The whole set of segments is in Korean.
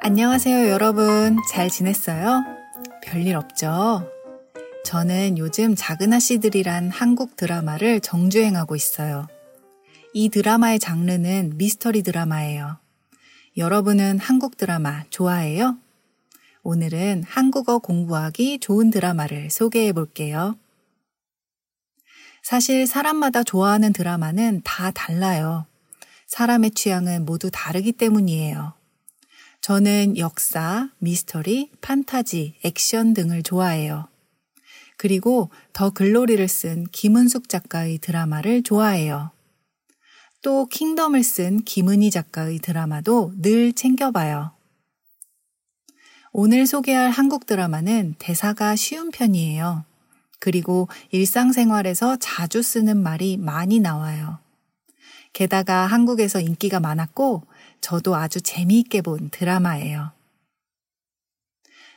안녕하세요, 여러분. 잘 지냈어요? 별일 없죠? 저는 요즘 작은 아씨들이란 한국 드라마를 정주행하고 있어요. 이 드라마의 장르는 미스터리 드라마예요. 여러분은 한국 드라마 좋아해요? 오늘은 한국어 공부하기 좋은 드라마를 소개해 볼게요. 사실 사람마다 좋아하는 드라마는 다 달라요. 사람의 취향은 모두 다르기 때문이에요. 저는 역사, 미스터리, 판타지, 액션 등을 좋아해요. 그리고 더 글로리를 쓴 김은숙 작가의 드라마를 좋아해요. 또 킹덤을 쓴 김은희 작가의 드라마도 늘 챙겨봐요. 오늘 소개할 한국 드라마는 대사가 쉬운 편이에요. 그리고 일상생활에서 자주 쓰는 말이 많이 나와요. 게다가 한국에서 인기가 많았고 저도 아주 재미있게 본 드라마예요.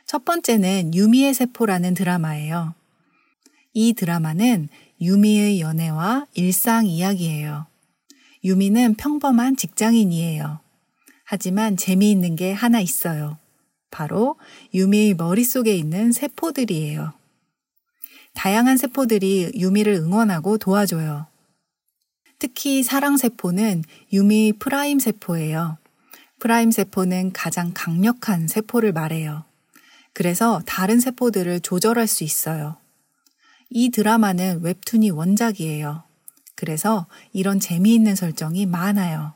첫 번째는 유미의 세포라는 드라마예요. 이 드라마는 유미의 연애와 일상 이야기예요. 유미는 평범한 직장인이에요. 하지만 재미있는 게 하나 있어요. 바로 유미의 머릿속에 있는 세포들이에요. 다양한 세포들이 유미를 응원하고 도와줘요. 특히 사랑세포는 유미 prime 세포예요. prime 세포는 가장 강력한 세포를 말해요. 그래서 다른 세포들을 조절할 수 있어요. 이 드라마는 웹툰이 원작이에요. 그래서 이런 재미있는 설정이 많아요.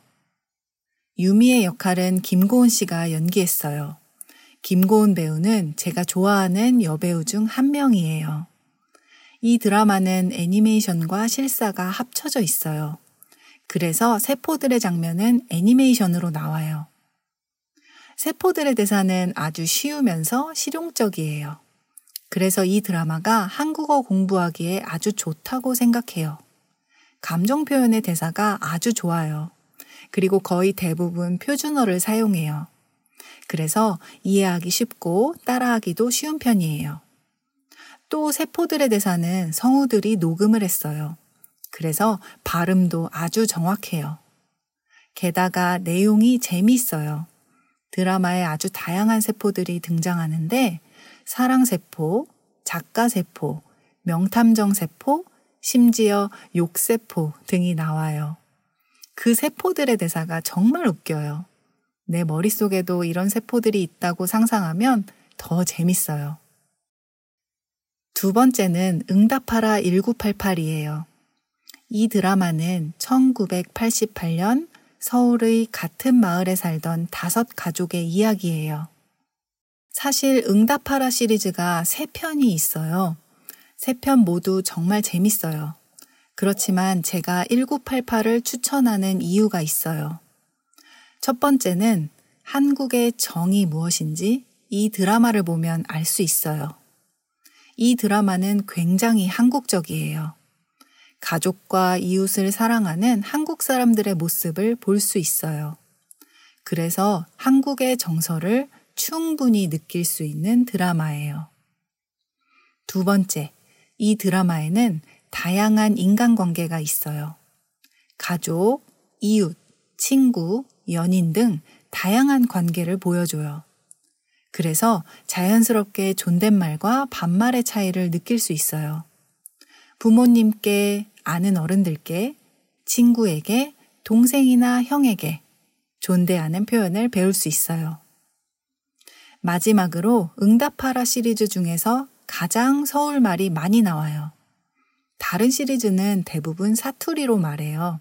유미의 역할은 김고은 씨가 연기했어요. 김고은 배우는 제가 좋아하는 여배우 중 한 명이에요. 이 드라마는 애니메이션과 실사가 합쳐져 있어요. 그래서 세포들의 장면은 애니메이션으로 나와요. 세포들의 대사는 아주 쉬우면서 실용적이에요. 그래서 이 드라마가 한국어 공부하기에 아주 좋다고 생각해요. 감정 표현의 대사가 아주 좋아요. 그리고 거의 대부분 표준어를 사용해요. 그래서 이해하기 쉽고 따라하기도 쉬운 편이에요. 또 세포들의 대사는 성우들이 녹음을 했어요. 그래서 발음도 아주 정확해요. 게다가 내용이 재미있어요. 드라마에 아주 다양한 세포들이 등장하는데 사랑세포, 작가세포, 명탐정세포, 심지어 욕세포 등이 나와요. 그 세포들의 대사가 정말 웃겨요. 내 머릿속에도 이런 세포들이 있다고 상상하면 더 재밌어요. 두 번째는 응답하라 1988이에요. 이 드라마는 1988년 서울의 같은 마을에 살던 다섯 가족의 이야기예요. 사실 응답하라 시리즈가 세 편이 있어요. 세 편 모두 정말 재밌어요. 그렇지만 제가 1988을 추천하는 이유가 있어요. 첫 번째는 한국의 정이 무엇인지 이 드라마를 보면 알 수 있어요. 이 드라마는 굉장히 한국적이에요. 가족과 이웃을 사랑하는 한국 사람들의 모습을 볼 수 있어요. 그래서 한국의 정서를 충분히 느낄 수 있는 드라마예요. 두 번째, 이 드라마에는 다양한 인간관계가 있어요. 가족, 이웃, 친구, 연인 등 다양한 관계를 보여줘요. 그래서 자연스럽게 존댓말과 반말의 차이를 느낄 수 있어요. 부모님께, 아는 어른들께, 친구에게, 동생이나 형에게 존대하는 표현을 배울 수 있어요. 마지막으로 응답하라 시리즈 중에서 가장 서울말이 많이 나와요. 다른 시리즈는 대부분 사투리로 말해요.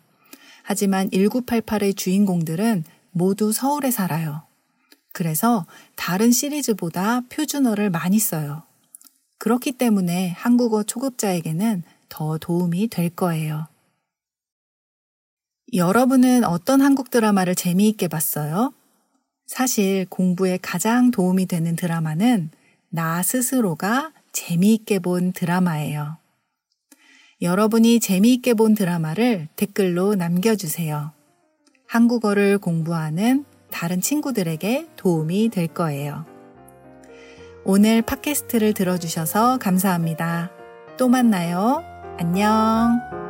하지만 1988의 주인공들은 모두 서울에 살아요. 그래서 다른 시리즈보다 표준어를 많이 써요. 그렇기 때문에 한국어 초급자에게는 더 도움이 될 거예요. 여러분은 어떤 한국 드라마를 재미있게 봤어요? 사실 공부에 가장 도움이 되는 드라마는 나 스스로가 재미있게 본 드라마예요. 여러분이 재미있게 본 드라마를 댓글로 남겨주세요. 한국어를 공부하는 다른 친구들에게 도움이 될 거예요. 오늘 팟캐스트를 들어주셔서 감사합니다. 또 만나요. 안녕.